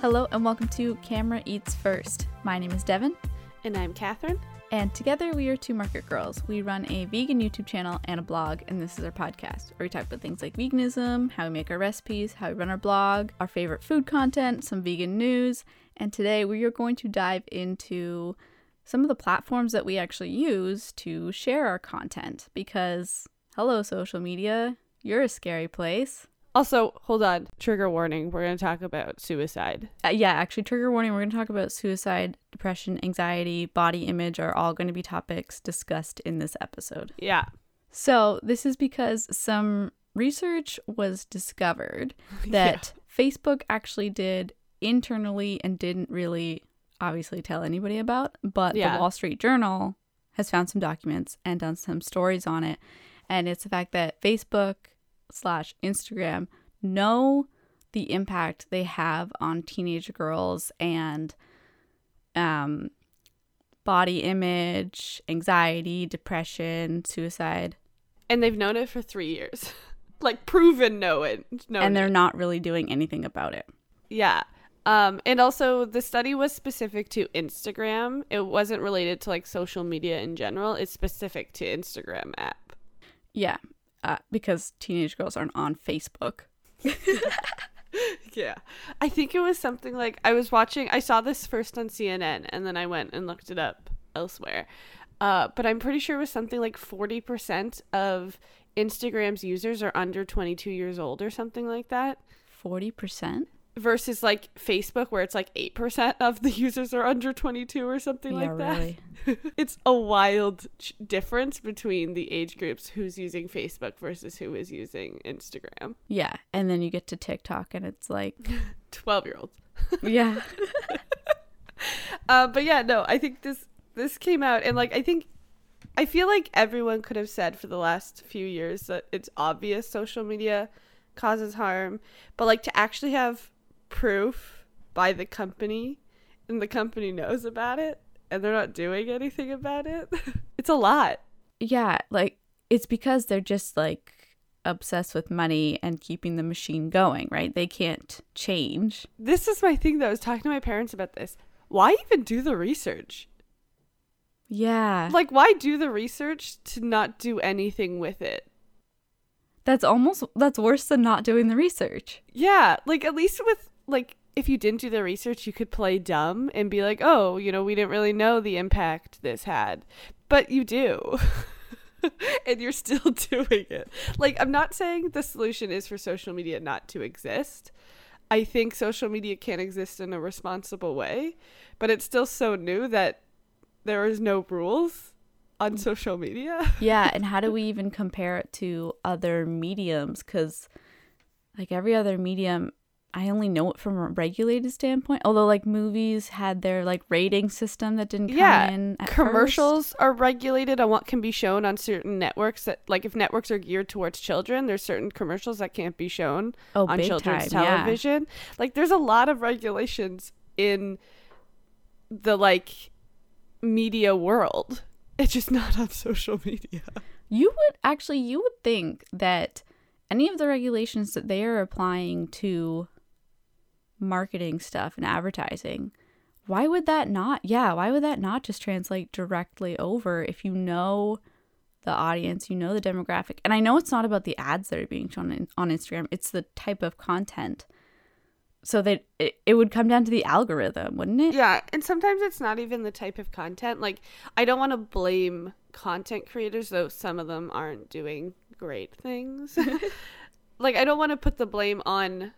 Hello and welcome to Camera Eats First. My name is Devin, And I'm Catherine. and together we are two market girls. We run a vegan YouTube channel and a blog, and this is our podcast where we talk about things like veganism, how we make our recipes, how we run our blog, our favorite food content, some vegan news, and today we are going to dive into some of the platforms that we actually use to share our content because, hello, social media, you're a scary place. Also, hold on. Trigger warning. We're going to talk about suicide. Uh, yeah, actually, trigger warning. We're going to talk about suicide, depression, anxiety, body image are all going to be topics discussed in this episode. Yeah. So, this is because some research was discovered that Facebook actually did internally and didn't really obviously tell anybody about, but Yeah. the Wall Street Journal has found some documents and done some stories on it. And it's the fact that Facebook slash Instagram know the impact they have on teenage girls and um body image, anxiety, depression, suicide. And they've known it for three years. like, proven know it. Known and they're it. not really doing anything about it. Yeah. Um, and also, the study was specific to Instagram. It wasn't related to like social media in general. It's specific to Instagram app. Yeah, uh, because teenage girls aren't on Facebook. Yeah. I think it was something like I was watching, I saw this first on CNN and then I went and looked it up elsewhere. Uh, but I'm pretty sure it was something like 40% of Instagram's users are under 22 years old or something like that. Forty percent. Versus like Facebook, where it's like 8% of the users are under 22 or something Yeah, like that. really. it's a wild ch- difference between the age groups who's using Facebook versus who is using Instagram. Yeah, and then you get to TikTok, and it's like, 12 year olds. yeah, Uh, but yeah, no, I think this this came out and like I think I feel like everyone could have said for the last few years that it's obvious social media causes harm, but like to actually have proof by the company and the company knows about it and they're not doing anything about it. it's a lot. yeah. Like it's because they're just like obsessed with money and keeping the machine going, right? They can't change. This is my thing though. I was talking to my parents about this. Why even do the research? Yeah, Like why do the research to not do anything with it? that's almost that's worse than not doing the research. Yeah, like at least with like if you didn't do the research, you could play dumb and be like, "Oh, you know, we didn't really know the impact this had." But you do. and you're still doing it. Like I'm not saying the solution is for social media not to exist. I think social media can exist in a responsible way, but it's still so new that there is no rules on social media. yeah, and how do we even compare it to other mediums? Because like every other medium, I only know it from a regulated standpoint. Although like movies had their like rating system that didn't come Yeah, in. Commercials are regulated on what can be shown on certain networks that like if networks are geared towards children there's certain commercials that can't be shown. Oh, on children's time, yeah. television like there's a lot of regulations in the like media world it's just not on social media You would actually, you would think that any of the regulations that they are applying to marketing stuff and advertising, why would that not? Yeah, why would that not just translate directly over if you know the audience, you know the demographic? And I know it's not about the ads that are being shown in, on Instagram, it's the type of content. So that it, it would come down to the algorithm, wouldn't it? yeah and sometimes it's not even the type of content like i don't want to blame content creators though some of them aren't doing great things like i don't want to put the blame on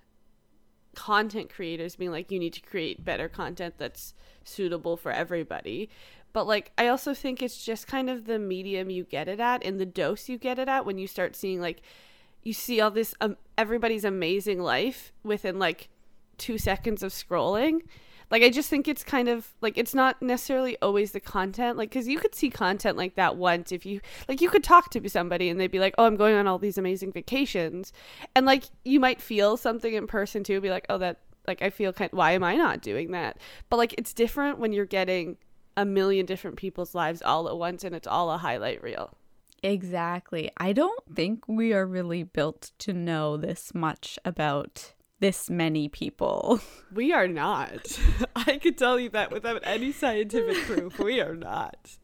content creators being like you need to create better content that's suitable for everybody. But like i also think it's just kind of the medium you get it at and the dose you get it at when you start seeing like you see all this um, everybody's amazing life within like two seconds of scrolling like i just think it's kind of like it's not necessarily always the content like because you could see content like that once if you like you could talk to somebody and they'd be like oh i'm going on all these amazing vacations. And like you might feel something in person too be like oh that like i feel kind why am i not doing that? But like it's different when you're getting a million different people's lives all at once and it's all a highlight reel. Exactly. I don't think we are really built to know this much about this many people. We are not. I could tell you that without any scientific proof. We are not.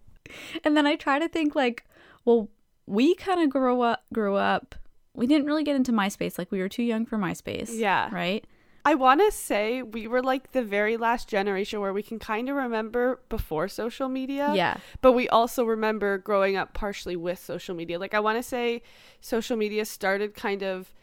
And then I try to think like, well, we kind of grew up grew up. We didn't really get into MySpace like we were too young for MySpace. Yeah. Right? I want to say we were like the very last generation where we can kind of remember before social media. Yeah. But we also remember growing up partially with social media. Like I want to say social media started kind of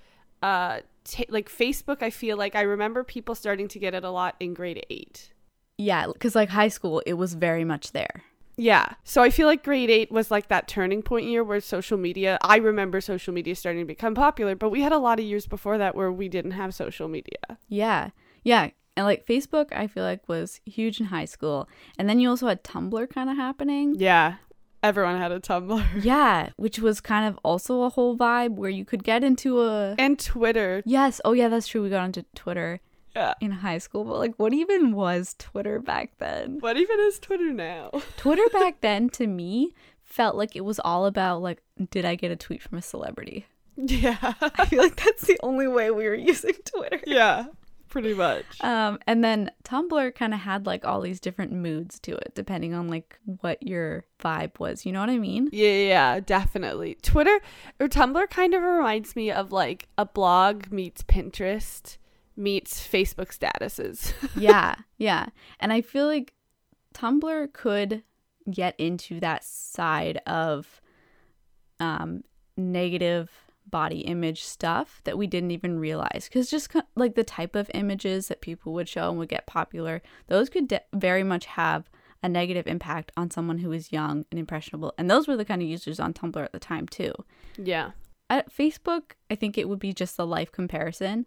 uh t- like Facebook, I feel like I remember people starting to get it a lot in grade 8. Yeah, cuz like high school it was very much there. Yeah. So I feel like grade eight was like that turning point year where social media, I remember social media starting to become popular, but we had a lot of years before that where we didn't have social media. Yeah. Yeah. And like Facebook, I feel like was huge in high school. And then you also had Tumblr kind of happening. Yeah. Everyone had a Tumblr. Yeah. Which was kind of also a whole vibe where you could get into a. And Twitter. Yes. Oh, yeah, that's true. We got onto Twitter Yeah. in high school. But like, what even was Twitter back then? What even is Twitter now? Twitter back then to me felt like it was all about like, did I get a tweet from a celebrity? Yeah. I feel like that's the only way we were using Twitter. yeah. Pretty much. Um, and then Tumblr kind of had like all these different moods to it, depending on like what your vibe was. You know what I mean? Yeah, yeah, definitely. Twitter or Tumblr kind of reminds me of like a blog meets Pinterest meets Facebook statuses. yeah, yeah. And I feel like Tumblr could get into that side of um, negative body image stuff that we didn't even realize because just like the type of images that people would show and would get popular those could de- very much have a negative impact on someone who is young and impressionable and those were the kind of users on tumblr at the time too yeah. at Facebook, I think it would be just the life comparison.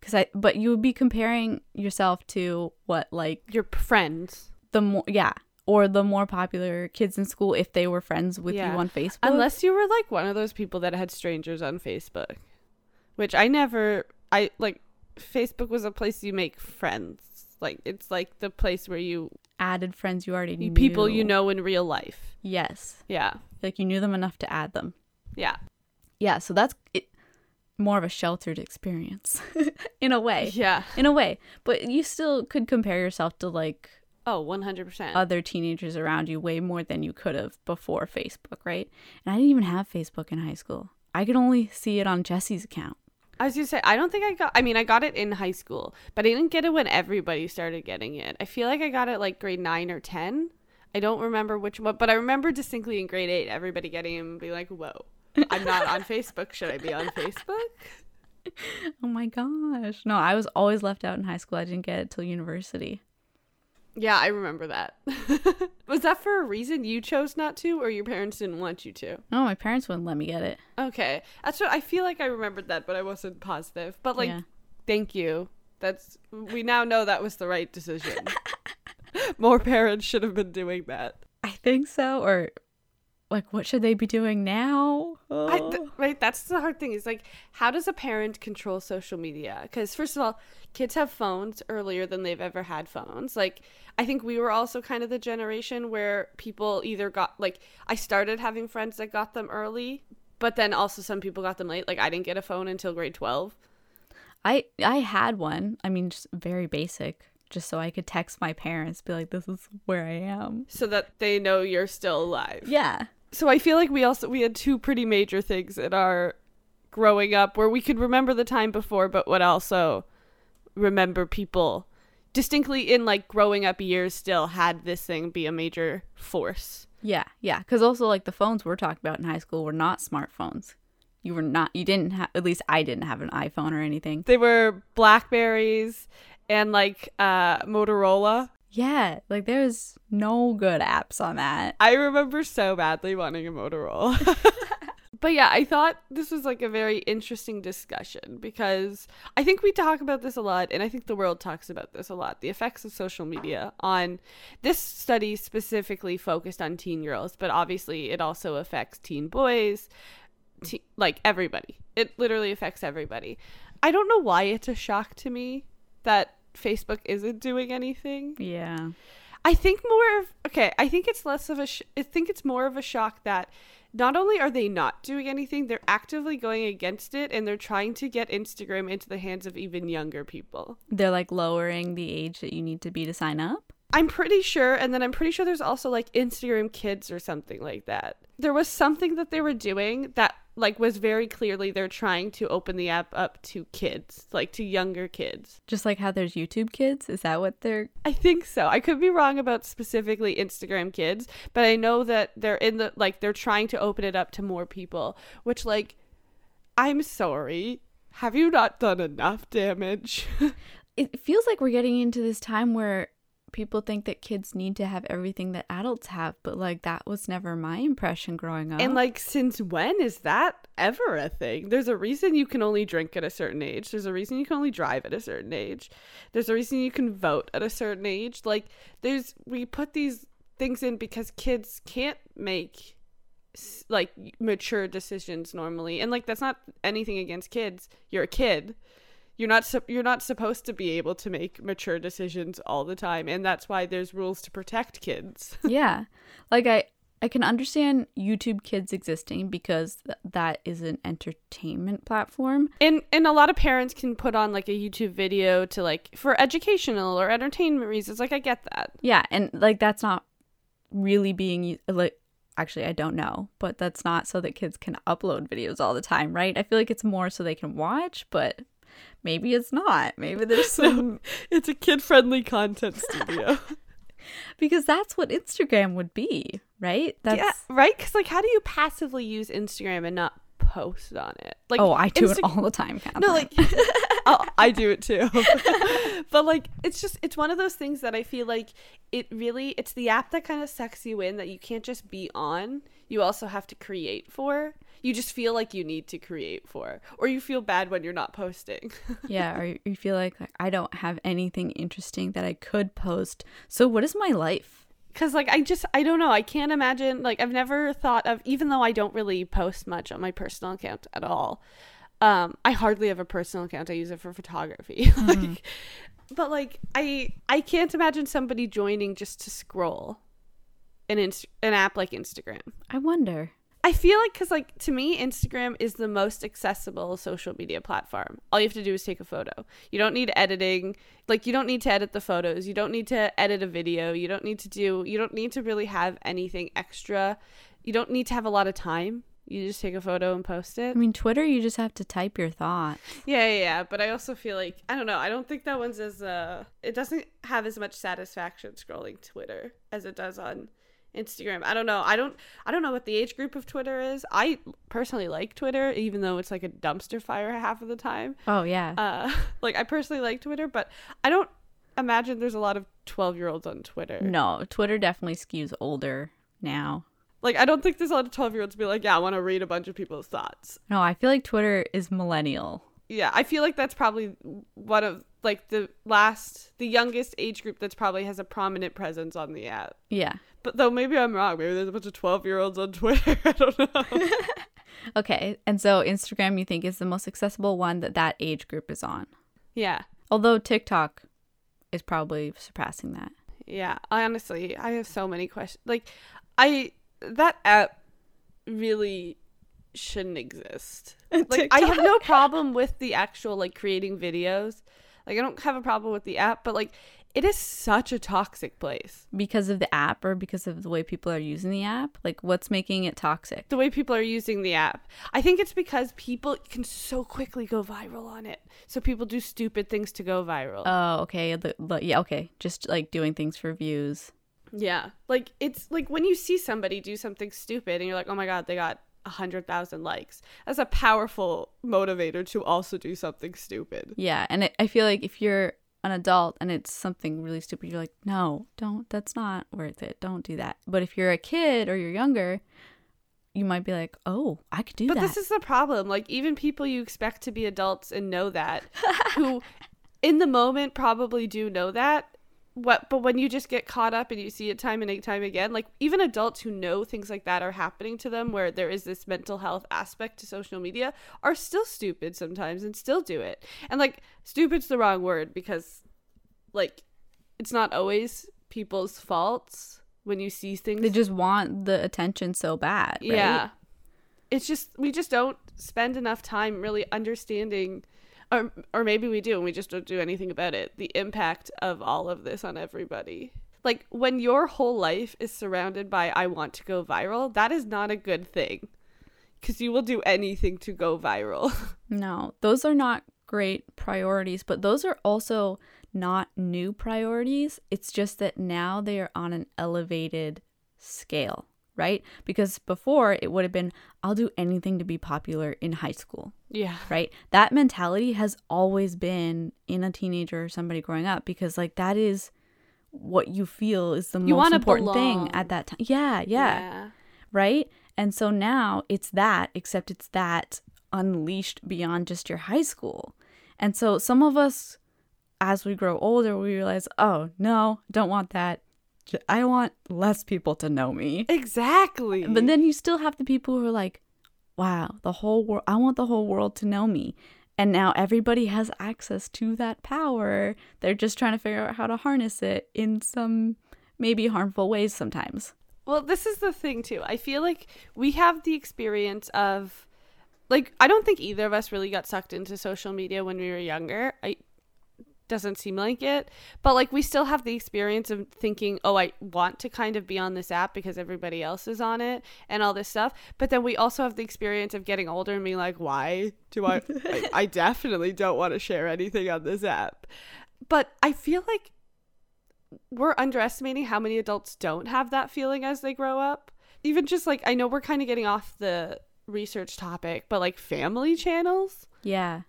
Cause I, but you would be comparing yourself to what like Your friends. the more, yeah, or the more popular kids in school if they were friends with Yeah. you on Facebook. Unless you were like one of those people that had strangers on Facebook, which I never. I like Facebook was a place you make friends. Like it's like the place where you added friends you already knew. people you know in real life. Yes, Yeah. like you knew them enough to add them. Yeah. Yeah, so that's it, more of a sheltered experience in a way. Yeah. In a way, but you still could compare yourself to like Oh, 100%. other teenagers around you way more than you could have before Facebook, right? And I didn't even have Facebook in high school. I could only see it on Jesse's account. I was gonna say I don't think I got. I mean, I got it in high school, but I didn't get it when everybody started getting it. I feel like I got it like grade nine or ten. I don't remember which one, but I remember distinctly in grade eight, everybody getting it and being like, "Whoa, I'm not on Facebook. Should I be on Facebook?" Oh my gosh. No, I was always left out in high school. I didn't get it till university. Yeah, I remember that. was that for a reason you chose not to, or your parents didn't want you to? No, my parents wouldn't let me get it. Okay, that's what I feel like. I remembered that, but I wasn't positive. But like, Yeah. thank you. That's we now know that was the right decision. More parents should have been doing that. I think so. Or like, what should they be doing now? I, Oh. th- right, that's the hard thing. Is like, how does a parent control social media? Because first of all, kids have phones earlier than they've ever had phones. Like, I think we were also kind of the generation where people either got like I started having friends that got them early, but then also some people got them late. Like, I didn't get a phone until grade twelve. I I had one. I mean, just very basic, just so I could text my parents, be like, "This is where I am." so that they know you're still alive. Yeah. So I feel like we also we had two pretty major things in our growing up where we could remember the time before but would also remember people distinctly in like growing up years still had this thing be a major force. Yeah, yeah. Because also, like the phones we're talking about in high school were not smartphones. You were not. You didn't have. At least I didn't have an iPhone or anything. They were Blackberries and like uh Motorola. Yeah, like there's no good apps on that. I remember so badly wanting a Motorola. but yeah, I thought this was like a very interesting discussion because I think we talk about this a lot and I think the world talks about this a lot. The effects of social media on this study specifically focused on teen girls, but obviously it also affects teen boys, te- like everybody. It literally affects everybody. I don't know why it's a shock to me that Facebook isn't doing anything. Yeah. I think more of okay. I think it's less of a. Sh- I think it's more of a shock that not only are they not doing anything, they're actively going against it and they're trying to get Instagram into the hands of even younger people. They're like lowering the age that you need to be to sign up. I'm pretty sure, and then I'm pretty sure there's also like Instagram Kids or something like that. There was something that they were doing that like was very clearly they're trying to open the app up to kids, like to younger kids. Just like how there's YouTube kids. Is that what they're I think so. I could be wrong about specifically Instagram Kids, but I know that they're in the like they're trying to open it up to more people, which like I'm sorry. Have you not done enough damage? it feels like we're getting into this time where people think that kids need to have everything that adults have, but like that was never my impression growing up. And like since when is that ever a thing? There's a reason you can only drink at a certain age. There's a reason you can only drive at a certain age. There's a reason you can vote at a certain age. Like there's we put these things in because kids can't make like mature decisions normally. And like that's not anything against kids. You're a kid you're not sup- you're not supposed to be able to make mature decisions all the time and that's why there's rules to protect kids yeah. Like I I can understand YouTube Kids existing because th- that is an entertainment platform. and and a lot of parents can put on like a youtube video to like for educational or entertainment reasons like i get that Yeah, and like that's not really being like actually I don't know, but that's not so that kids can upload videos all the time, right? I feel like it's more so they can watch, but maybe it's not. Maybe there's some it's a kid-friendly content studio because that's what Instagram would be, right? That's yeah right because like how do you passively use instagram and not post on it like Oh, I do it all the time. Catherine. No, like I do it too. but like it's just it's one of those things that I feel like it really it's the app that kind of sucks you in that you can't just be on. You also have to create for. You just feel like you need to create for or you feel bad when you're not posting. yeah, or you feel like, like I don't have anything interesting that I could post. So what is my life? Cuz like I just I don't know, I can't imagine like I've never thought of even though I don't really post much on my personal account at all. Um I hardly have a personal account. I use it for photography. like but like I I can't imagine somebody joining just to scroll an inst- an app like Instagram. I wonder. I feel like cuz like to me Instagram is the most accessible social media platform. All you have to do is take a photo. You don't need editing. Like you don't need to edit the photos. You don't need to edit a video. You don't need to do you don't need to really have anything extra. You don't need to have a lot of time. You just take a photo and post it. I mean, Twitter, you just have to type your thought. Yeah, yeah, yeah, but I also feel like I don't know. I don't think that one's as uh it doesn't have as much satisfaction scrolling Twitter as it does on Instagram. I don't know. I don't I don't know what the age group of Twitter is. I personally like Twitter even though it's like a dumpster fire half of the time. Oh yeah. Uh like I personally like Twitter, but I don't imagine there's a lot of 12-year-olds on Twitter. no, Twitter definitely skews older now. Like I don't think there's a lot of 12-year-olds be like, "Yeah, I want to read a bunch of people's thoughts." No, I feel like Twitter is millennial. Yeah, I feel like that's probably one of like the last the youngest age group that's probably has a prominent presence on the app. Yeah. But though maybe I'm wrong. Maybe there's a bunch of 12 year olds on Twitter. I don't know. Okay. And so Instagram, you think, is the most accessible one that that age group is on. yeah. Although TikTok is probably surpassing that. Yeah. I honestly, I have so many questions. Like, I, that app really shouldn't exist. Like, I have no problem with the actual, like, creating videos. Like, I don't have a problem with the app, but, like, it is such a toxic place. Because of the app or because of the way people are using the app? Like, what's making it toxic? The way people are using the app. I think it's because people can so quickly go viral on it. So people do stupid things to go viral. Oh, okay. The, the, yeah, okay. Just like doing things for views. Yeah. Like it's like when you see somebody do something stupid and you're like, oh my God, they got a hundred thousand likes. That's a powerful motivator to also do something stupid. Yeah. And it, I feel like if you're an adult and it's something really stupid, you're like, no, don't, that's not worth it. Don't do that. But if you're a kid or you're younger, you might be like, oh, I could do But that. But this is the problem. Like even people you expect to be adults and know that, who in the moment probably do know that. What but when you just get caught up and you see it time and time again, like even adults who know things like that are happening to them where there is this mental health aspect to social media are still stupid sometimes and still do it. And like stupid's the wrong word because like it's not always people's faults when you see things they just want the attention so bad. Right? yeah. it's just we just don't spend enough time really understanding or or maybe we do and we just don't do anything about it. The impact of all of this on everybody. Like when your whole life is surrounded by i want to go viral that is not a good thing. Because you will do anything to go viral. No, those are not great priorities, but those are also not new priorities. It's just that now they are on an elevated scale, right? Because before it would have been, I'll do anything to be popular in high school, yeah right? That mentality has always been in a teenager or somebody growing up because, like, that is what you feel is the You most important belong. thing at that time. Yeah, yeah right? And so now it's that, except it's that unleashed beyond just your high school. And so some of us, as we grow older, we realize, oh, no, don't want that. I want less people to know me. exactly But then you still have the people who are like, wow, the whole world, I want the whole world to know me. And now everybody has access to that power. They're just trying to figure out how to harness it in some maybe harmful ways sometimes. Well, this is the thing too. I feel like we have the experience of like I don't think either of us really got sucked into social media when we were younger. I doesn't seem like it. But like we still have the experience of thinking, "Oh, I want to kind of be on this app because everybody else is on it and all this stuff." But then we also have the experience of getting older and being like, "Why do I I, I definitely don't want to share anything on this app." But I feel like we're underestimating how many adults don't have that feeling as they grow up. Even just like I know we're kind of getting off the research topic, but like family channels, Yeah.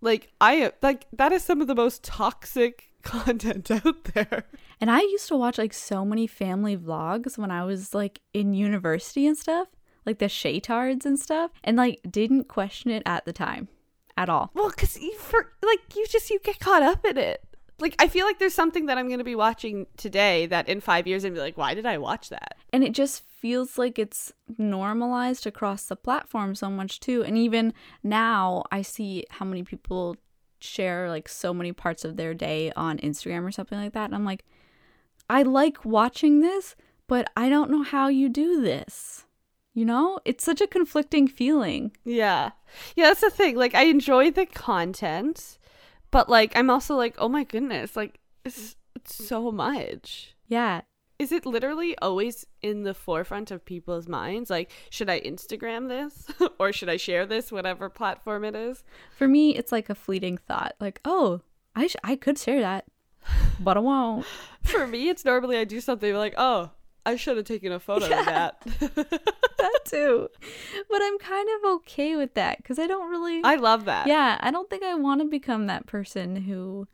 Like I like that is some of the most toxic content out there. And I used to watch like so many family vlogs when I was like in university and stuff, like the Shaytards and stuff, and like didn't question it at the time at all. Well, cuz you for like you just you get caught up in it. Like I feel like there's something that I'm going to be watching today that in 5 years and be like, "Why did I watch that?" And it just feels like it's normalized across the platform so much too. And even now, I see how many people share like so many parts of their day on Instagram or something like that. And I'm like, I like watching this, but I don't know how you do this. You know, it's such a conflicting feeling. Yeah. Yeah, that's the thing. Like I enjoy the content, but like I'm also like, "Oh my goodness, like it's, it's so much." Yeah. is it literally always in the forefront of people's minds? Like, should I Instagram this or should I share this, whatever platform it is? For me, it's like a fleeting thought. Like, oh, I sh- I could share that, but I won't. For me, it's normally I do something like, oh, I should have taken a photo of that. that too. But I'm kind of okay with that because I don't really. I love that. yeah, I don't think I want to become that person who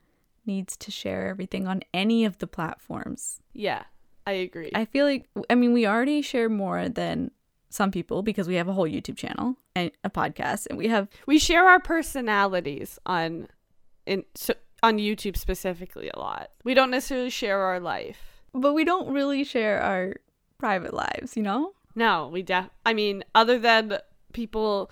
needs to share everything on any of the platforms. Yeah, I agree. I feel like, I mean, we already share more than some people because we have a whole YouTube channel and a podcast, and we have we share our personalities on in so, on YouTube specifically a lot. We don't necessarily share our life. But we don't really share our private lives, you know? No, we def I mean, other than people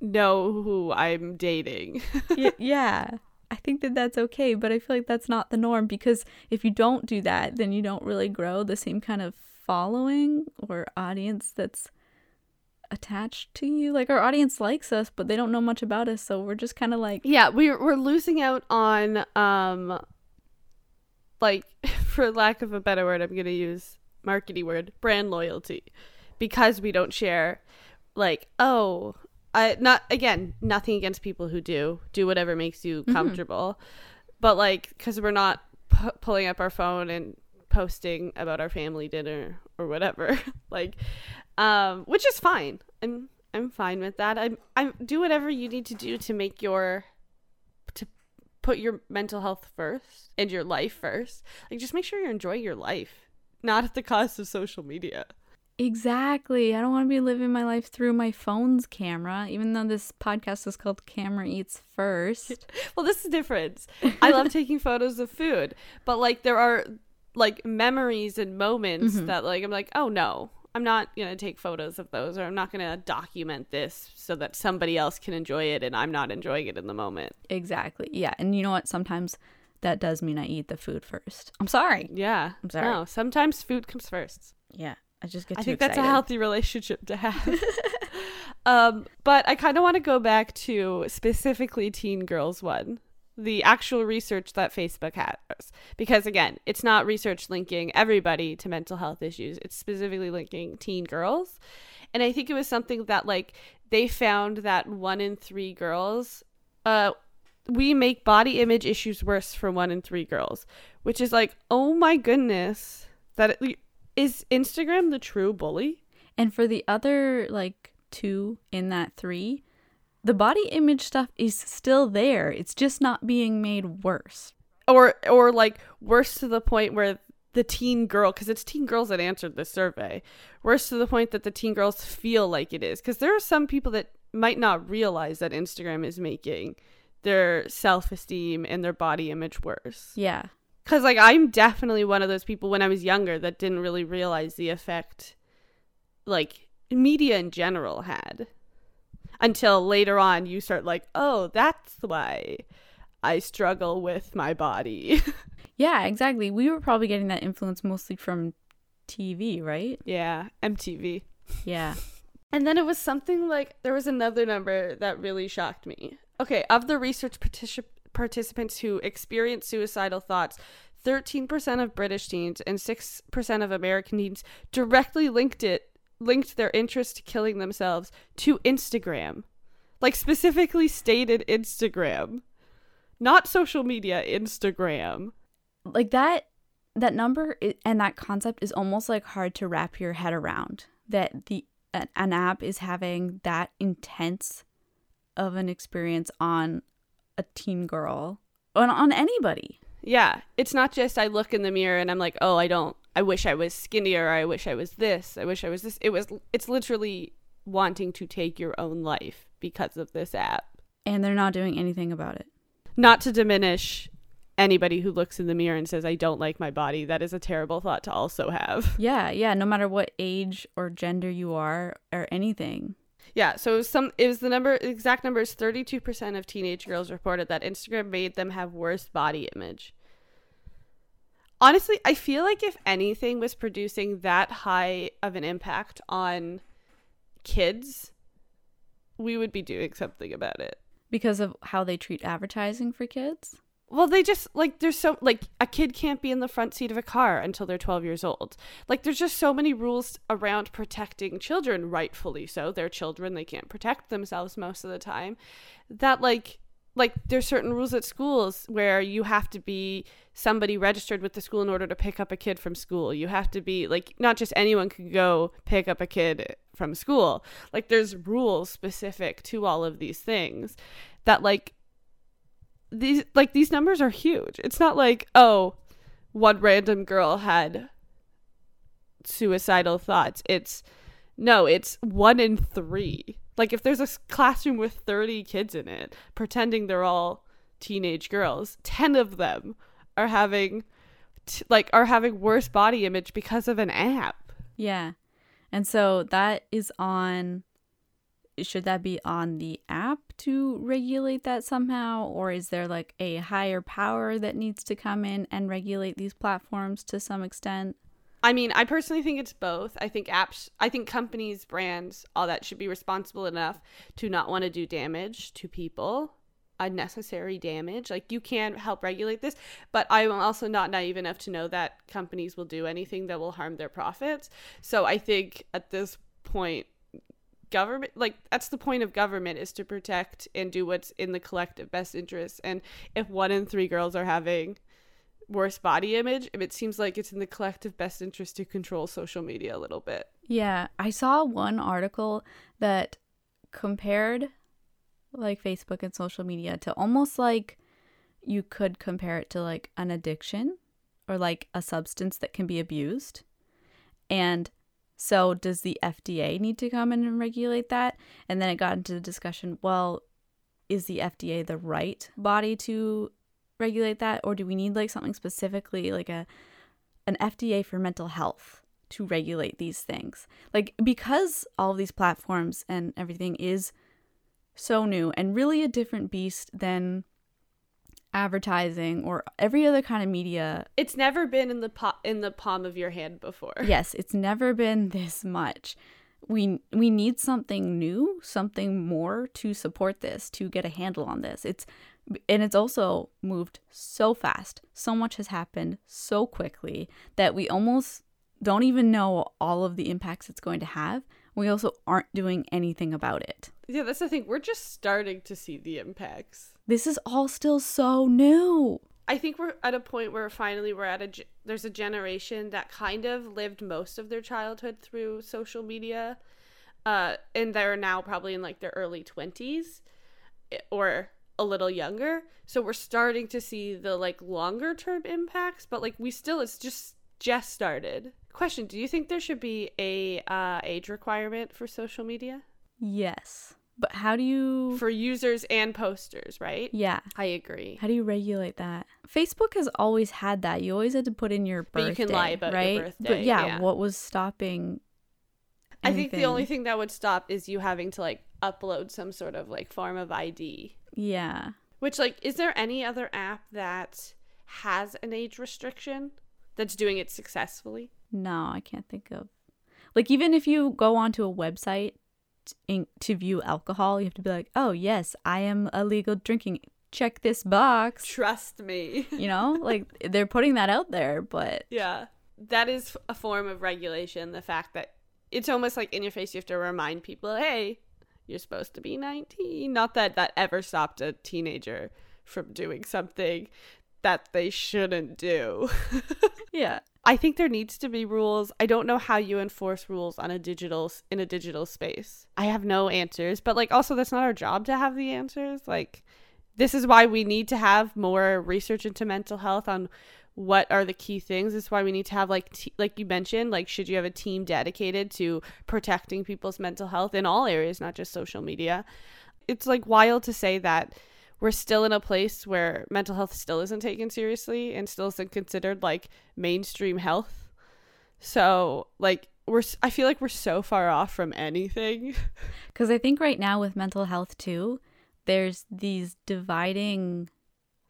know who I'm dating. Y- yeah. I think that that's okay, but I feel like that's not the norm because if you don't do that, then you don't really grow the same kind of following or audience that's attached to you. Like our audience likes us, but they don't know much about us, so we're just kind of like yeah we're, we're losing out on um like for lack of a better word i'm gonna use marketing word brand loyalty. Because we don't share like oh i not again nothing against people who do. Do whatever makes you comfortable. But like because we're not pu- pulling up our phone and posting about our family dinner or whatever. Like um which is fine. I'm i'm fine with that. I'm i'm do whatever you need to do to make your to put your mental health first and your life first like just make sure you're enjoying your life not at the cost of social media Exactly. I don't want to be living my life through my phone's camera, even though this podcast is called Camera Eats First. well this is different i love taking photos of food but like there are like memories and moments Mhm. that like i'm like oh no i'm not gonna take photos of those or i'm not gonna document this so that somebody else can enjoy it and i'm not enjoying it in the moment Exactly. Yeah. And you know what? Sometimes that does mean I eat the food first. I'm sorry. yeah I'm sorry. no sometimes food comes first Yeah. I just get i think that's a healthy relationship to have Um, but I kind of want to go back to specifically Teen Girls one, the actual research that Facebook has, because again, it's not research linking everybody to mental health issues. It's specifically linking teen girls, and I think it was something that like they found that one in three girls, uh, we make body image issues worse for one in three girls, which is like, oh my goodness, that it, is Instagram the true bully? And for the other like two in that three, the body image stuff is still there. It's just not being made worse. Or or like worse to the point where the teen girl because it's teen girls that answered the survey worse to the point that the teen girls feel like it is because there are some people that might not realize that instagram is making their self-esteem and their body image worse Yeah. because like i'm definitely one of those people when i was younger that didn't really realize the effect like media in general had until later on you start like oh that's why i struggle with my body Yeah, exactly. We were probably getting that influence mostly from TV, right? yeah mtv Yeah. And then it was something like there was another number that really shocked me. Okay, of the research particip- participants who experienced suicidal thoughts, 13% of British teens and 6% of American teens directly linked it linked their interest to killing themselves to Instagram. Like specifically stated Instagram. Not social media, Instagram. Like that that number and that concept is almost like hard to wrap your head around that the an, an app is having that intense of an experience on a teen girl on on anybody. Yeah, it's not just I look in the mirror and I'm like, "Oh, I don't I wish I was skinnier, I wish I was this, I wish I was this." It was it's literally wanting to take your own life because of this app. And they're not doing anything about it. Not to diminish anybody who looks in the mirror and says, "I don't like my body." That is a terrible thought to also have. Yeah, yeah, no matter what age or gender you are or anything. Yeah, so it was some it was the number exact number is 32% of teenage girls reported that Instagram made them have worse body image. Honestly, I feel like if anything was producing that high of an impact on kids, we would be doing something about it. because of how they treat advertising for kids. Well, they just like there's so like a kid can't be in the front seat of a car until they're 12 years old. Like there's just so many rules around protecting children, rightfully so. They're children, they can't protect themselves most of the time. That like like there's certain rules at schools where you have to be somebody registered with the school in order to pick up a kid from school. You have to be like not just anyone can go pick up a kid from school. Like there's rules specific to all of these things that like these like these numbers are huge. It's not like, oh, one random girl had suicidal thoughts. It's no, it's one in 3. Like if there's a classroom with 30 kids in it, pretending they're all teenage girls, 10 of them are having t- like are having worse body image because of an app. Yeah. And so that is on should that be on the app to regulate that somehow or is there like a higher power that needs to come in and regulate these platforms to some extent? I mean, I personally think it's both. I think apps, I think companies, brands, all that should be responsible enough to not want to do damage to people, unnecessary damage. Like, you can help regulate this, but I'm also not naive enough to know that companies will do anything that will harm their profits. So I think at this point, government like that's the point of government is to protect and do what's in the collective best interest and if one in three girls are having worse body image if it seems like it's in the collective best interest to control social media a little bit Yeah, I saw one article that compared like Facebook and social media to almost like you could compare it to like an addiction or like a substance that can be abused. And so does the FDA need to come in and regulate that? And then it got into the discussion, well, is the FDA the right body to regulate that or do we need like something specifically like a an FDA for mental health to regulate these things. Like because all of these platforms and everything is so new and really a different beast than advertising or every other kind of media. it's never been in the po- in the palm of your hand before Yes, it's never been this much. we we need something new, something more to support this, to get a handle on this. It's and it's also moved so fast. So much has happened so quickly that we almost don't even know all of the impacts it's going to have. We also aren't doing anything about it. Yeah, that's the thing. We're just starting to see the impacts. This is all still so new. I think we're at a point where finally we're at a there's a generation that kind of lived most of their childhood through social media, uh, and they're now probably in like their early twenties, eh, or a little younger. So we're starting to see the like longer term impacts, but like we still it's just just started. Question: Do you think there should be a uh, age requirement for social media Yes. But how do you for users and posters? Right? Yeah. I agree. How do you regulate that? Facebook has always had that. You always had to put in your birthday. But you can lie about your right? birthday, But yeah, yeah. what was stopping? I think the only thing that would stop is you having to like upload some sort of like form of ID. Yeah. Which like is there any other app that has an age restriction that's doing it successfully? No, I can't think of. Like even if you go onto a website in, to view alcohol, you have to be like, "Oh yes, I am a legal drinking. Check this box." Trust me. You know, like they're putting that out there, but yeah. That is a form of regulation, the fact that it's almost like in your face you have to remind people, "Hey, you're supposed to be 19." Not that that ever stopped a teenager from doing something that they shouldn't do. yeah, I think there needs to be rules. I don't know how you enforce rules on a digital in a digital space. I have no answers, but like also that's not our job to have the answers. Like this is why we need to have more research into mental health on what are the key things. This is why we need to have like like you mentioned, like should you have a team dedicated to protecting people's mental health in all areas, not just social media. It's like wild to say that we're still in a place where mental health still isn't taken seriously and still isn't considered like mainstream health. So, like we're I feel like we're so far off from anything. because I think right now with mental health too, there's these dividing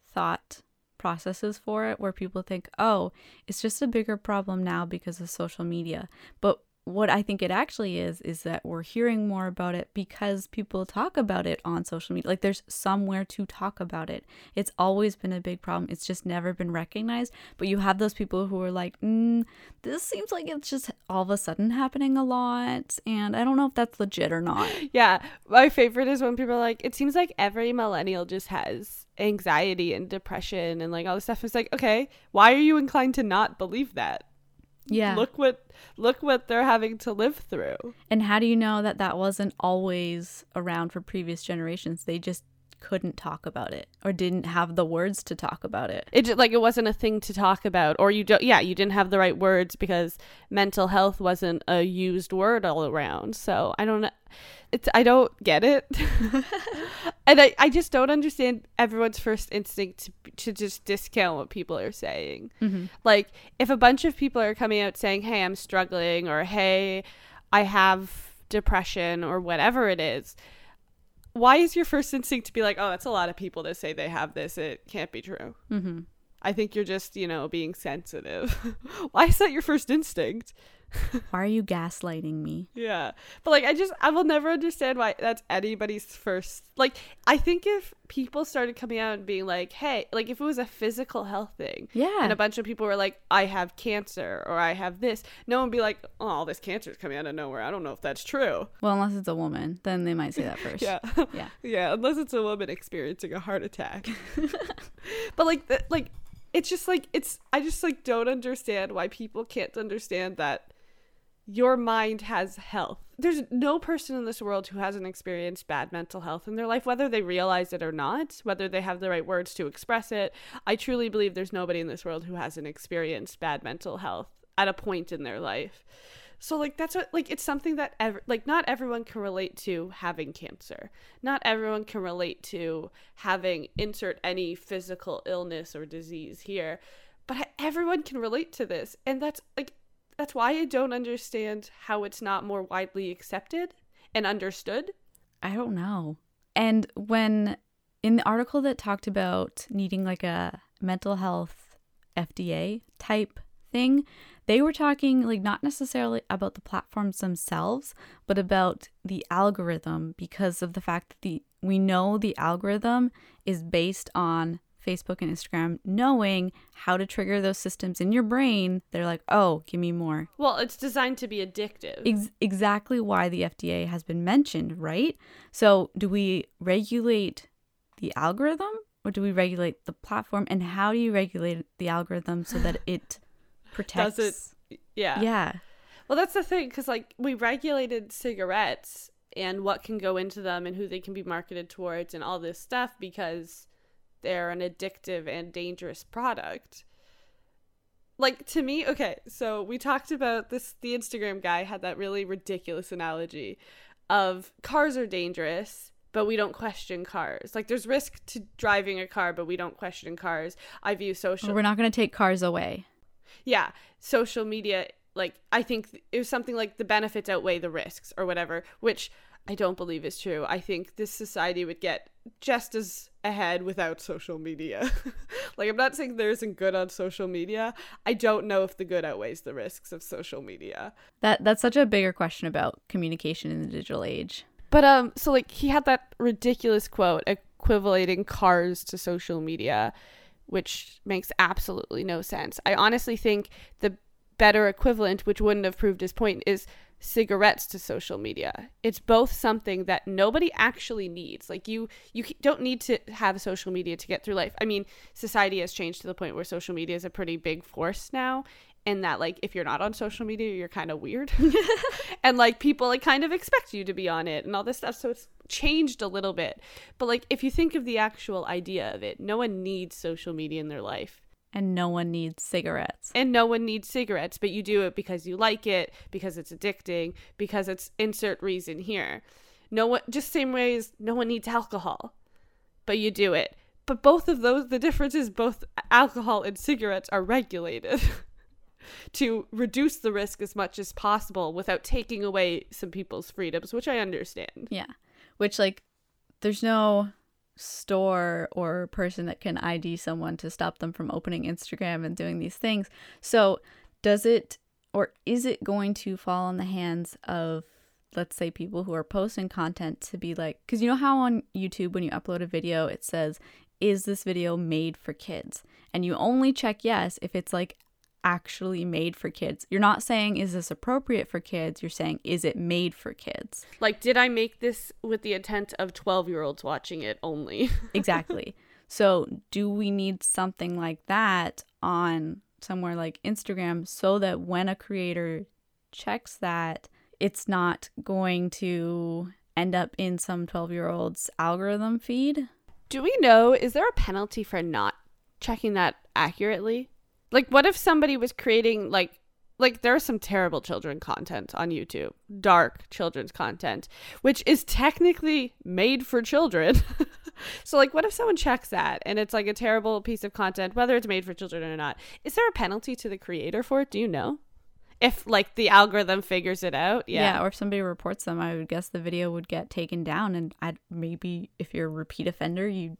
thought processes for it where people think, "Oh, it's just a bigger problem now because of social media." But what I think it actually is is that we're hearing more about it because people talk about it on social media. Like there's somewhere to talk about it. It's always been a big problem. It's just never been recognized. But you have those people who are like, mm, "This seems like it's just all of a sudden happening a lot," and I don't know if that's legit or not. yeah, my favorite is when people are like, it seems like every millennial just has anxiety and depression and like all this stuff. It's like, okay, why are you inclined to not believe that? Yeah. Look what look what they're having to live through. And how do you know that that wasn't always around for previous generations? They just couldn't talk about it or didn't have the words to talk about it. It just, like it wasn't a thing to talk about or you don't yeah, you didn't have the right words because mental health wasn't a used word all around. So, I don't know it's I don't get it. and I, I just don't understand everyone's first instinct to, to just discount what people are saying. Like if a bunch of people are coming out saying, "Hey, I'm struggling," or "Hey, I have depression," or whatever it is, why is your first instinct to be like, "Oh, that's a lot of people that say they have this. It can't be true." Mm-hmm. I think you're just, you know, being sensitive. why is that your first instinct? Why are you gaslighting me? Yeah. But like I just I will never understand why that's anybody's first like I think if people started coming out and being like, "Hey, like if it was a physical health thing Yeah. and a bunch of people were like, "I have cancer" or "I have this." No one would be like, "Oh, all this cancer is coming out of nowhere. I don't know if that's true." well, unless it's a woman, then they might say that first. Yeah. Yeah. yeah, unless it's a woman experiencing a heart attack. but like the, like it's just like it's I just like don't understand why people can't understand that your mind has health. There's no person in this world who hasn't experienced bad mental health in their life, whether they realize it or not, whether they have the right words to express it. I truly believe there's nobody in this world who hasn't experienced bad mental health at a point in their life. So like that's what like it's something that like not everyone can relate to having cancer. Not everyone can relate to having insert any physical illness or disease here. But everyone can relate to this and that's like that's why I don't understand how it's not more widely accepted and understood. I don't know. And when in the article that talked about needing like a mental health FDA type thing, they were talking like not necessarily about the platforms themselves, but about the algorithm because of the fact that the we know the algorithm is based on Facebook and Instagram knowing how to trigger those systems in your brain. They're like, "Oh, give me more." Well, it's designed to be addictive. Ex- exactly why the FDA has been mentioned, right? So, do we regulate the algorithm or do we regulate the platform and how do you regulate the algorithm so that it protects Does it? Yeah. Yeah. Well, that's the thing because like we regulated cigarettes and what can go into them and who they can be marketed towards and all this stuff because they're an addictive and dangerous product. Like to me, okay, so we talked about this the Instagram guy had that really ridiculous analogy of cars are dangerous, but we don't question cars. Like there's risk to driving a car, but we don't question cars. I view social We're not going to take cars away. yeah, social media like I think it was something like the benefits outweigh the risks or whatever, which I don't believe is true. I think this society would get just as ahead without social media. like I'm not saying there isn't good on social media. I don't know if the good outweighs the risks of social media. That that's such a bigger question about communication in the digital age. But um so like he had that ridiculous quote equating cars to social media, which makes absolutely no sense. I honestly think the better equivalent, which wouldn't have proved his point, is cigarettes to social media. It's both something that nobody actually needs. Like you you don't need to have social media to get through life. I mean, society has changed to the point where social media is a pretty big force now and that like if you're not on social media, you're kind of weird. and like people like kind of expect you to be on it and all this stuff. So it's changed a little bit. But like if you think of the actual idea of it, no one needs social media in their life And no one needs cigarettes. and no one needs cigarettes, but you do it because you like it, because it's addicting, because it's insert reason here. No one just same way as no one needs alcohol, but you do it. But both of those, the difference is both alcohol and cigarettes are regulated to reduce the risk as much as possible without taking away some people's freedoms, which I understand. Yeah. Which like there's no store or person that can ID someone to stop them from opening Instagram and doing these things. So, does it or is it going to fall in the hands of let's say people who are posting content to be like cuz you know how on YouTube when you upload a video it says is this video made for kids? And you only check yes if it's like actually made for kids. You're not saying is this appropriate for kids, you're saying is it made for kids? Like, did I make this with the intent of 12 year olds watching it only? exactly. So, do we need something like that on somewhere like Instagram so that when a creator checks that, it's not going to end up in some 12 year old's algorithm feed? Do we know, is there a penalty for not checking that accurately? Like, what if somebody was creating, like, like there's some terrible children content on YouTube, dark children's content, which is technically made for children. so like what if someone checks that and it's like a terrible piece of content whether it's made for children or not? Is there a penalty to the creator for it? Do you know? If like the algorithm figures it out? Yeah. or if somebody reports them, I would guess the video would get taken down and I'd maybe if you're a repeat offender, you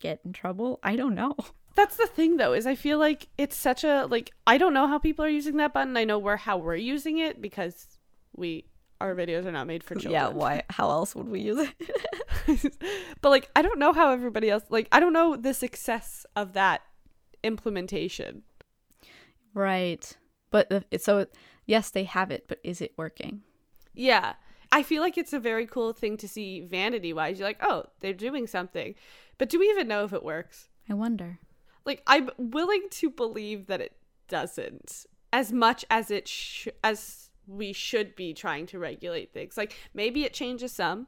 get in trouble. I don't know. That's the thing though, is I feel like it's such a like I don't know how people are using that button. I know we're how we're using it because we our videos are not made for children. Yeah, why how else would we use it? but like I don't know how everybody else like I don't know the success of that implementation. right. But uh, the, so yes, they have it, but is it working? Yeah. I feel like it's a very cool thing to see vanity wise. You're like, oh, they're doing something. But do we even know if it works? I wonder. Like, I'm willing to believe that it doesn't as much as it sh- as we should be trying to regulate things. Like, maybe it changes some.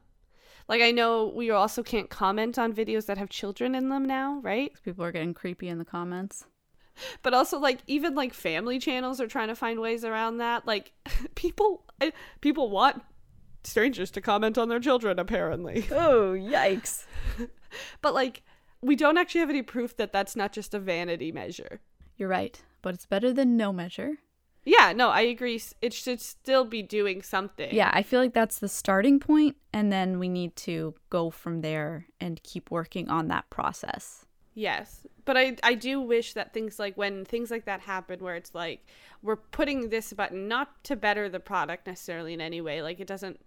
Like, I know we also can't comment on videos that have children in them now, right? People are getting creepy in the comments. but also like even like family channels are trying to find ways around that like people eh, people want strangers to comment on their children apparently Oh, yikes. but like we don't actually have any proof that that's not just a vanity measure You're right, but it's better than no measure. yeah no i agree it should still be doing something Yeah, I feel like that's the starting point, and then we need to go from there and keep working on that process. Yes. But I I do wish that things like when things like that happen where it's like we're putting this button not to better the product necessarily in any way, like it doesn't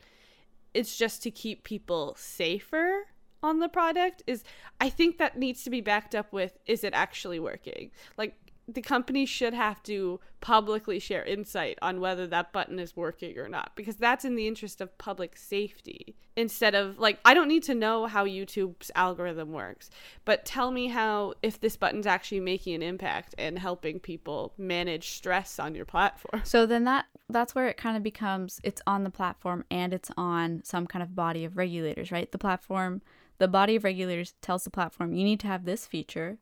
it's just to keep people safer on the product is I think that needs to be backed up with is it actually working? Like the company should have to publicly share insight on whether that button is working or not because that's in the interest of public safety instead of like I don't need to know how YouTube's algorithm works but tell me how if this button's actually making an impact and helping people manage stress on your platform. So then that that's where it kind of becomes it's on the platform and it's on some kind of body of regulators, right? The platform the body of regulators tells the platform you need to have this feature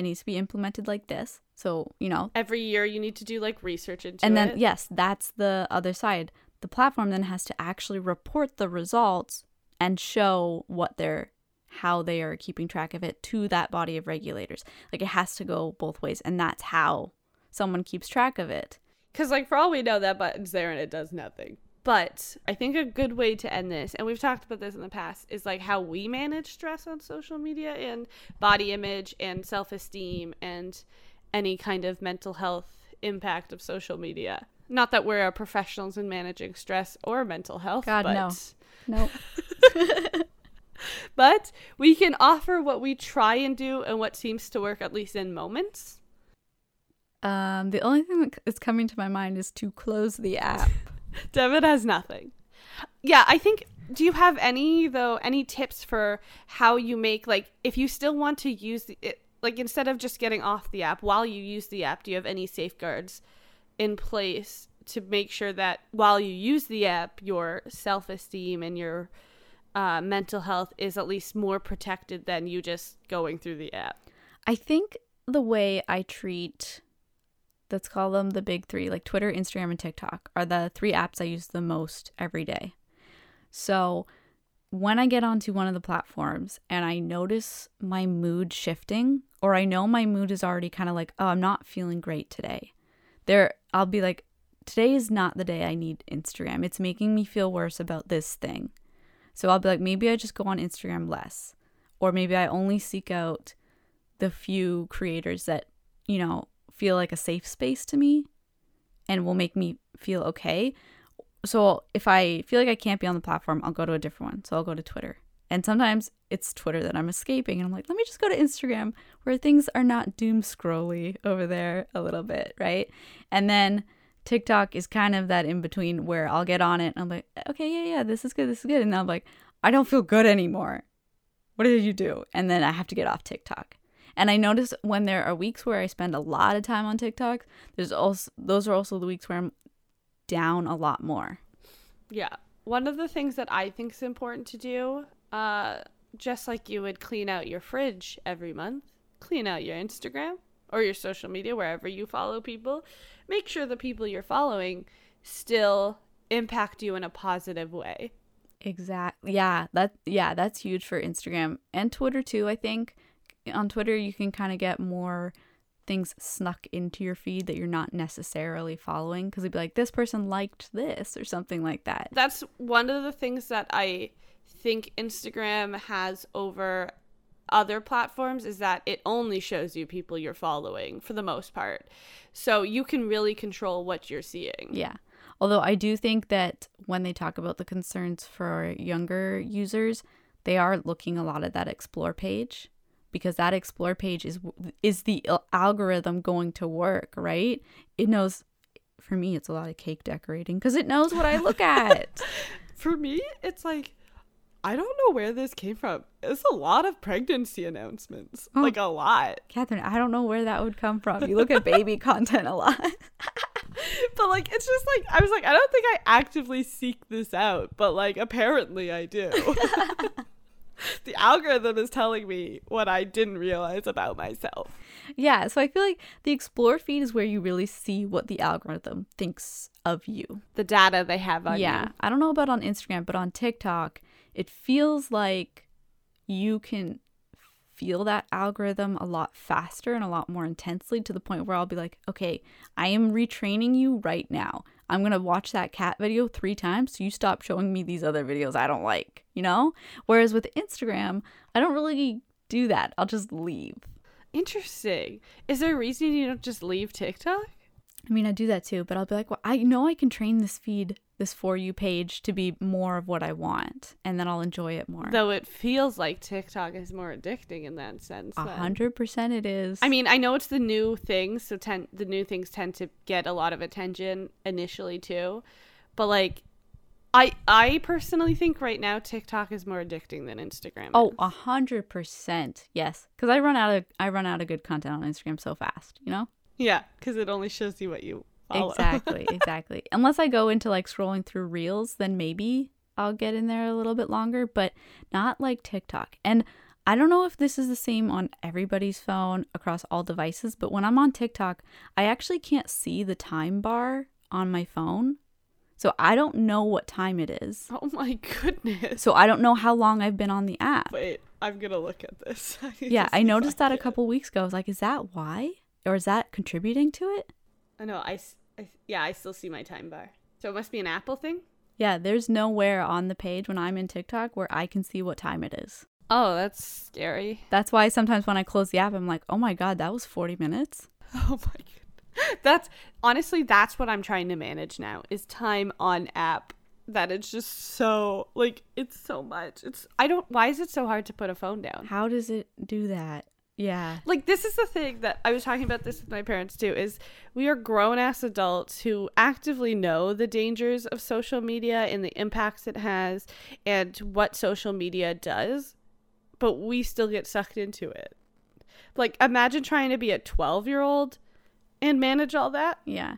it needs to be implemented like this. So, you know, every year you need to do like research into and then it. yes, that's the other side. The platform then has to actually report the results and show what they're how they are keeping track of it to that body of regulators. Like it has to go both ways and that's how someone keeps track of it. Cuz like for all we know that button's there and it does nothing. But I think a good way to end this, and we've talked about this in the past, is like how we manage stress on social media and body image and self esteem and any kind of mental health impact of social media. Not that we're professionals in managing stress or mental health. God, but... no. No. but we can offer what we try and do and what seems to work, at least in moments. Um, the only thing that is coming to my mind is to close the app. Devin has nothing. Yeah, I think. Do you have any though? Any tips for how you make like if you still want to use the, it, like instead of just getting off the app while you use the app? Do you have any safeguards in place to make sure that while you use the app, your self esteem and your uh, mental health is at least more protected than you just going through the app? I think the way I treat let's call them the big three like Twitter, Instagram, and TikTok are the three apps I use the most every day. So when I get onto one of the platforms and I notice my mood shifting, or I know my mood is already kind of like, oh, I'm not feeling great today, there, I'll be like, today is not the day I need Instagram. It's making me feel worse about this thing. So I'll be like, maybe I just go on Instagram less, or maybe I only seek out the few creators that, you know, feel like a safe space to me and will make me feel okay. So if I feel like I can't be on the platform, I'll go to a different one. So I'll go to Twitter. And sometimes it's Twitter that I'm escaping. And I'm like, let me just go to Instagram where things are not doom scrolly over there a little bit, right? And then TikTok is kind of that in between where I'll get on it and I'm like, okay, yeah, yeah, this is good, this is good. And I'm like, I don't feel good anymore. What did you do? And then I have to get off TikTok. And I notice when there are weeks where I spend a lot of time on TikTok, there's also those are also the weeks where I'm down a lot more. Yeah. One of the things that I think is important to do, uh, just like you would clean out your fridge every month, clean out your Instagram or your social media wherever you follow people, make sure the people you're following still impact you in a positive way. Exactly. Yeah, that yeah, that's huge for Instagram and Twitter too, I think on Twitter, you can kind of get more things snuck into your feed that you're not necessarily following because it'd be like, this person liked this or something like that. That's one of the things that I think Instagram has over other platforms is that it only shows you people you're following for the most part. So you can really control what you're seeing. Yeah. Although I do think that when they talk about the concerns for younger users, they are looking a lot at that explore page because that explore page is is the uh, algorithm going to work, right? It knows for me it's a lot of cake decorating because it knows what I look at. for me, it's like I don't know where this came from. It's a lot of pregnancy announcements. Oh, like a lot. Catherine, I don't know where that would come from. You look at baby content a lot. but like it's just like I was like, I don't think I actively seek this out, but like apparently I do. the algorithm is telling me what I didn't realize about myself. Yeah, so I feel like the explore feed is where you really see what the algorithm thinks of you. The data they have on yeah, you. Yeah. I don't know about on Instagram, but on TikTok, it feels like you can feel that algorithm a lot faster and a lot more intensely to the point where I'll be like, okay, I am retraining you right now. I'm going to watch that cat video three times so you stop showing me these other videos I don't like, you know? Whereas with Instagram, I don't really do that. I'll just leave. Interesting. Is there a reason you don't just leave TikTok? I mean, I do that too, but I'll be like, well, I know I can train this feed, this For You page to be more of what I want, and then I'll enjoy it more. Though it feels like TikTok is more addicting in that sense. A hundred percent it is. I mean, I know it's the new things, so ten- the new things tend to get a lot of attention initially too, but like, I I personally think right now TikTok is more addicting than Instagram. Oh, a hundred percent. Yes. Because I run out of I run out of good content on Instagram so fast, you know? Yeah, because it only shows you what you follow. Exactly, exactly. Unless I go into like scrolling through reels, then maybe I'll get in there a little bit longer, but not like TikTok. And I don't know if this is the same on everybody's phone across all devices, but when I'm on TikTok, I actually can't see the time bar on my phone. So I don't know what time it is. oh my goodness! So I don't know how long I've been on the app. Wait, I'm gonna look at this. Yeah, I see if noticed that a couple weeks ago. I was like, is that why? Or is that contributing to it? Oh, I know. I yeah, I still see my time bar. So it must be an Apple thing. Yeah, there's nowhere on the page when I'm in TikTok where I can see what time it is. Oh, that's scary. That's why sometimes when I close the app, I'm like, oh my God, that was 40 minutes. Oh my god. That's honestly that's what I'm trying to manage now is time on app. That it's just so like it's so much. It's I don't why is it so hard to put a phone down? How does it do that? Yeah. Like this is the thing that I was talking about this with my parents too is we are grown ass adults who actively know the dangers of social media and the impacts it has and what social media does, but we still get sucked into it. Like imagine trying to be a 12-year-old and manage all that. Yeah.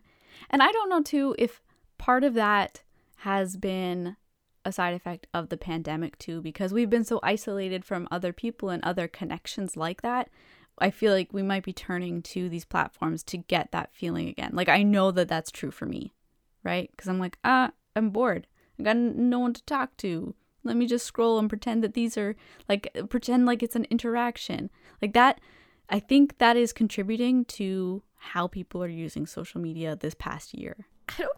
And I don't know, too, if part of that has been a side effect of the pandemic, too, because we've been so isolated from other people and other connections like that. I feel like we might be turning to these platforms to get that feeling again. Like, I know that that's true for me, right? Because I'm like, ah, I'm bored. I got no one to talk to. Let me just scroll and pretend that these are like, pretend like it's an interaction. Like that, I think that is contributing to how people are using social media this past year. I don't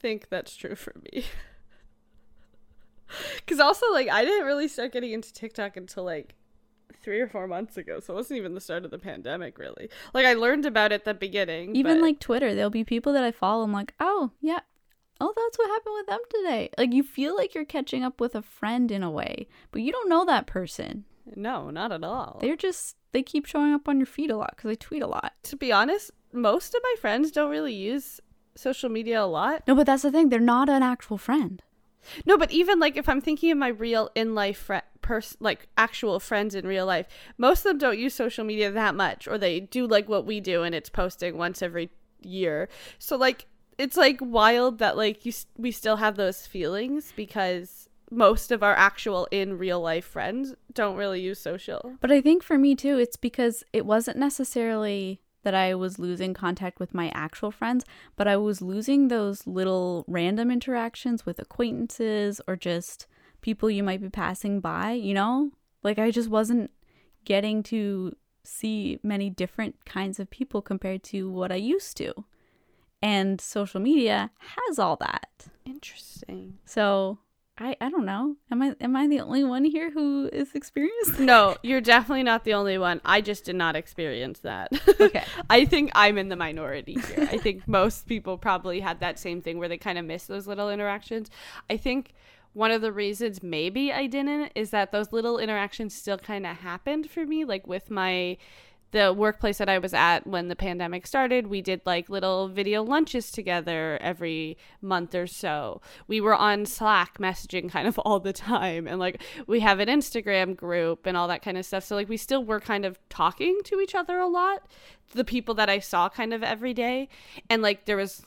think that's true for me. Cause also like I didn't really start getting into TikTok until like three or four months ago, so it wasn't even the start of the pandemic really. Like I learned about it at the beginning. Even but- like Twitter, there'll be people that I follow. I'm like, oh, yeah. Oh, that's what happened with them today. Like, you feel like you're catching up with a friend in a way, but you don't know that person. no, not at all. They're just, they keep showing up on your feed a lot because they tweet a lot. to be honest, most of my friends don't really use social media a lot. No, but that's the thing. They're not an actual friend. No, but even like if I'm thinking of my real in life fri pers- like actual friends in real life, most of them don't use social media that much, or they do like what we do, and it's posting once every year. So like it's like wild that like you we still have those feelings because most of our actual in real life friends don't really use social. But I think for me too, it's because it wasn't necessarily that I was losing contact with my actual friends, but I was losing those little random interactions with acquaintances or just people you might be passing by, you know? Like I just wasn't getting to see many different kinds of people compared to what I used to. And social media has all that. Interesting. So I, I don't know. Am I am I the only one here who is experienced? No, you're definitely not the only one. I just did not experience that. Okay. I think I'm in the minority here. I think most people probably had that same thing where they kind of miss those little interactions. I think one of the reasons maybe I didn't is that those little interactions still kind of happened for me like with my the workplace that I was at when the pandemic started, we did like little video lunches together every month or so. We were on Slack messaging kind of all the time and like we have an Instagram group and all that kind of stuff. So like we still were kind of talking to each other a lot. The people that I saw kind of every day and like there was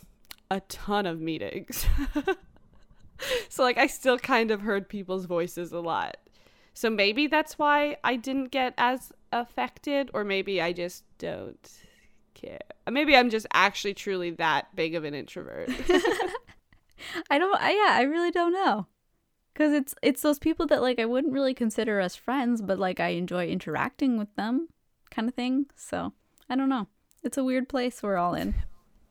a ton of meetings. so like I still kind of heard people's voices a lot. So maybe that's why I didn't get as affected, or maybe I just don't care. Maybe I'm just actually truly that big of an introvert. I don't. I, yeah, I really don't know. Cause it's it's those people that like I wouldn't really consider as friends, but like I enjoy interacting with them, kind of thing. So I don't know. It's a weird place we're all in.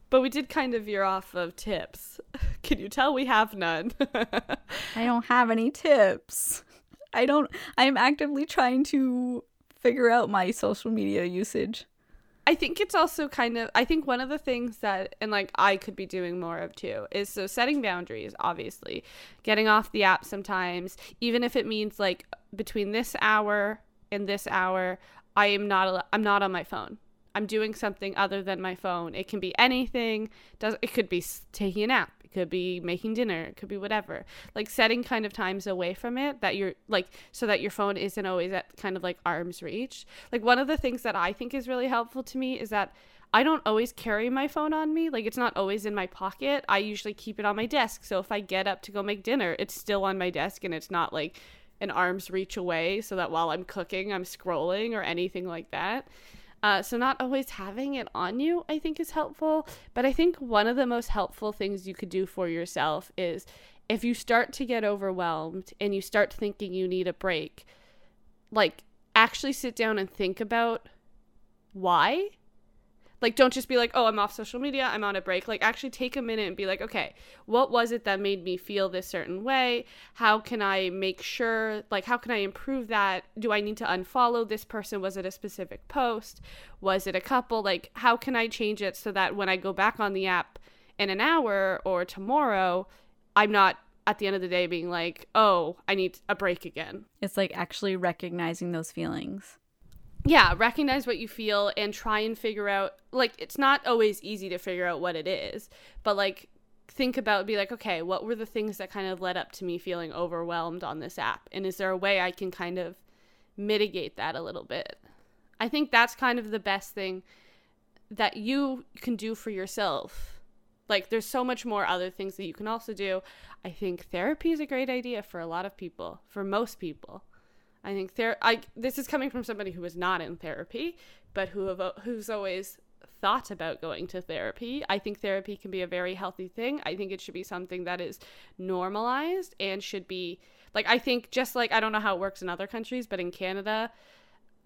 but we did kind of veer off of tips. Can you tell we have none? I don't have any tips. I don't. I'm actively trying to figure out my social media usage. I think it's also kind of I think one of the things that and like I could be doing more of too is so setting boundaries obviously. Getting off the app sometimes even if it means like between this hour and this hour I am not I'm not on my phone. I'm doing something other than my phone. It can be anything. Does it could be taking a nap. It could be making dinner. It could be whatever. Like setting kind of times away from it that you're like so that your phone isn't always at kind of like arm's reach. Like one of the things that I think is really helpful to me is that I don't always carry my phone on me. Like it's not always in my pocket. I usually keep it on my desk. So if I get up to go make dinner, it's still on my desk and it's not like an arm's reach away so that while I'm cooking, I'm scrolling or anything like that. Uh, so, not always having it on you, I think, is helpful. But I think one of the most helpful things you could do for yourself is if you start to get overwhelmed and you start thinking you need a break, like actually sit down and think about why like, don't just be like, oh, I'm off social media, I'm on a break. Like, actually take a minute and be like, okay, what was it that made me feel this certain way? How can I make sure, like, how can I improve that? Do I need to unfollow this person? Was it a specific post? Was it a couple? Like, how can I change it so that when I go back on the app in an hour or tomorrow, I'm not at the end of the day being like, oh, I need a break again? It's like actually recognizing those feelings yeah, recognize what you feel and try and figure out like it's not always easy to figure out what it is, but like think about be like, okay, what were the things that kind of led up to me feeling overwhelmed on this app? And is there a way I can kind of mitigate that a little bit? I think that's kind of the best thing that you can do for yourself. Like there's so much more other things that you can also do. I think therapy is a great idea for a lot of people, for most people. I think there. I this is coming from somebody who is not in therapy, but who have uh, who's always thought about going to therapy. I think therapy can be a very healthy thing. I think it should be something that is normalized and should be like I think just like I don't know how it works in other countries, but in Canada,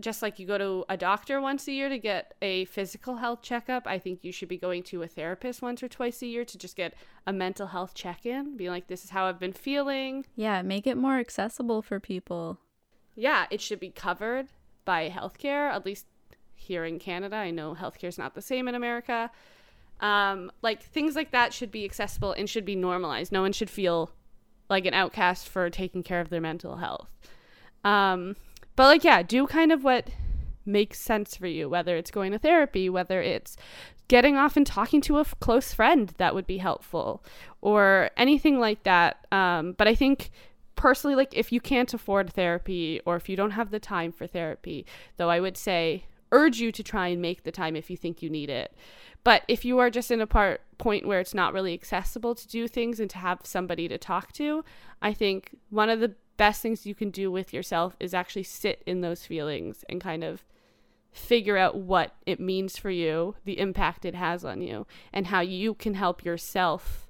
just like you go to a doctor once a year to get a physical health checkup, I think you should be going to a therapist once or twice a year to just get a mental health check in, be like, this is how I've been feeling. Yeah, make it more accessible for people yeah, it should be covered by healthcare, at least here in Canada. I know healthcare is not the same in America. Um, like things like that should be accessible and should be normalized. No one should feel like an outcast for taking care of their mental health. Um, but like, yeah, do kind of what makes sense for you, whether it's going to therapy, whether it's getting off and talking to a f- close friend that would be helpful, or anything like that. Um, but I think personally like if you can't afford therapy or if you don't have the time for therapy though i would say urge you to try and make the time if you think you need it. But if you are just in a part point where it's not really accessible to do things and to have somebody to talk to i think one of the best things you can do with yourself is actually sit in those feelings and kind of figure out what it means for you the impact it has on you and how you can help yourself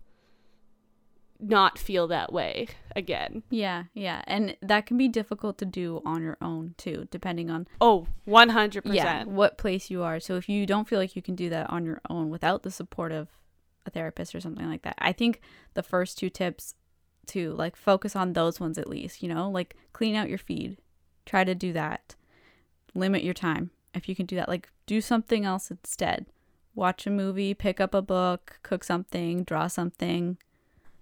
not feel that way again. Yeah, yeah. And that can be difficult to do on your own too, depending on Oh, 100%. Yeah, what place you are. So if you don't feel like you can do that on your own without the support of a therapist or something like that. I think the first two tips to like focus on those ones at least, you know, like clean out your feed. Try to do that. Limit your time. If you can do that, like do something else instead. Watch a movie, pick up a book, cook something, draw something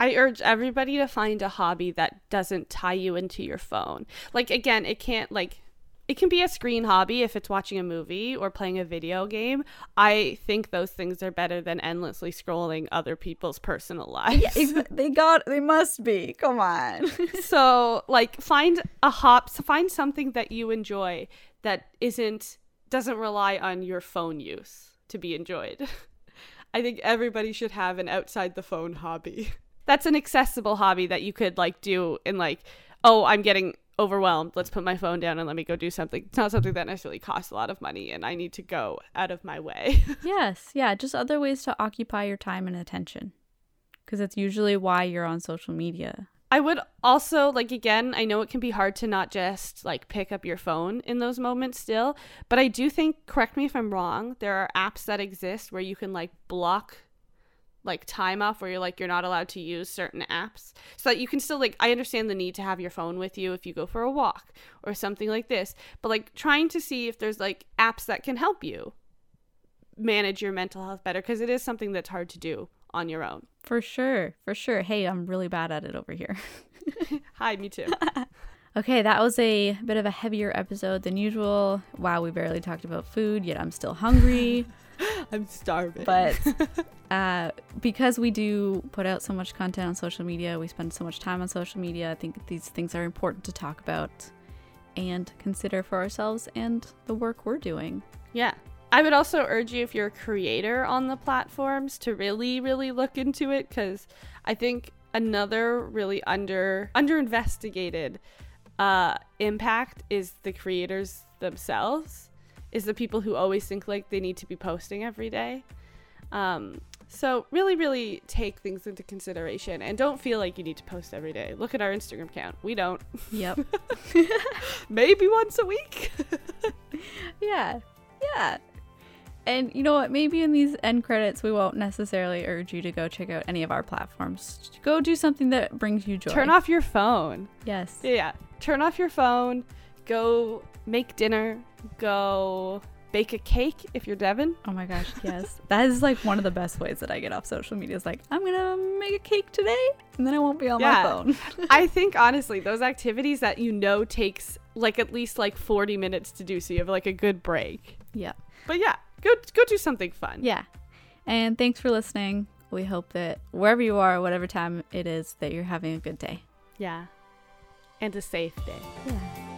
I urge everybody to find a hobby that doesn't tie you into your phone. Like again, it can't like it can be a screen hobby if it's watching a movie or playing a video game. I think those things are better than endlessly scrolling other people's personal lives. Yeah, they got they must be. Come on. so, like find a hop find something that you enjoy that isn't doesn't rely on your phone use to be enjoyed. I think everybody should have an outside the phone hobby that's an accessible hobby that you could like do in like oh i'm getting overwhelmed. Let's put my phone down and let me go do something. It's not something that necessarily costs a lot of money and i need to go out of my way. Yes. Yeah just other ways to occupy your time and attention. Because it's usually why you're on social media. I would also like again, I know it can be hard to not just like pick up your phone in those moments still, but I do think correct me if I'm wrong, there are apps that exist where you can like block like time off where you're like you're not allowed to use certain apps so that you can still like I understand the need to have your phone with you if you go for a walk or something like this but like trying to see if there's like apps that can help you manage your mental health better because it is something that's hard to do on your own. For sure. For sure. Hey, I'm really bad at it over here. Hi, me too. Okay, that was a bit of a heavier episode than usual. Wow, we barely talked about food, yet I'm still hungry. I'm starving. But uh, because we do put out so much content on social media, we spend so much time on social media, I think these things are important to talk about and consider for ourselves and the work we're doing. Yeah. I would also urge you, if you're a creator on the platforms, to really, really look into it because I think another really under under investigated uh, impact is the creators themselves, is the people who always think like they need to be posting every day. Um, so really, really take things into consideration and don't feel like you need to post every day. Look at our Instagram account. We don't. Yep. Maybe once a week. yeah. Yeah. And you know what? Maybe in these end credits, we won't necessarily urge you to go check out any of our platforms. Go do something that brings you joy. Turn off your phone. Yes. Yeah. Turn off your phone. Go make dinner. Go bake a cake if you're Devin. Oh my gosh, yes. that is like one of the best ways that I get off social media. Is like, I'm to make a cake today and then I won't be on Yeah. my phone. I think honestly, those activities that you know takes like at least like 40 minutes to do so you have like a good break. yeah. But yeah, go go do something fun. Yeah. And thanks for listening. We hope that wherever you are, whatever time it is, that you're having a good day. Yeah. And a safe day. Yeah.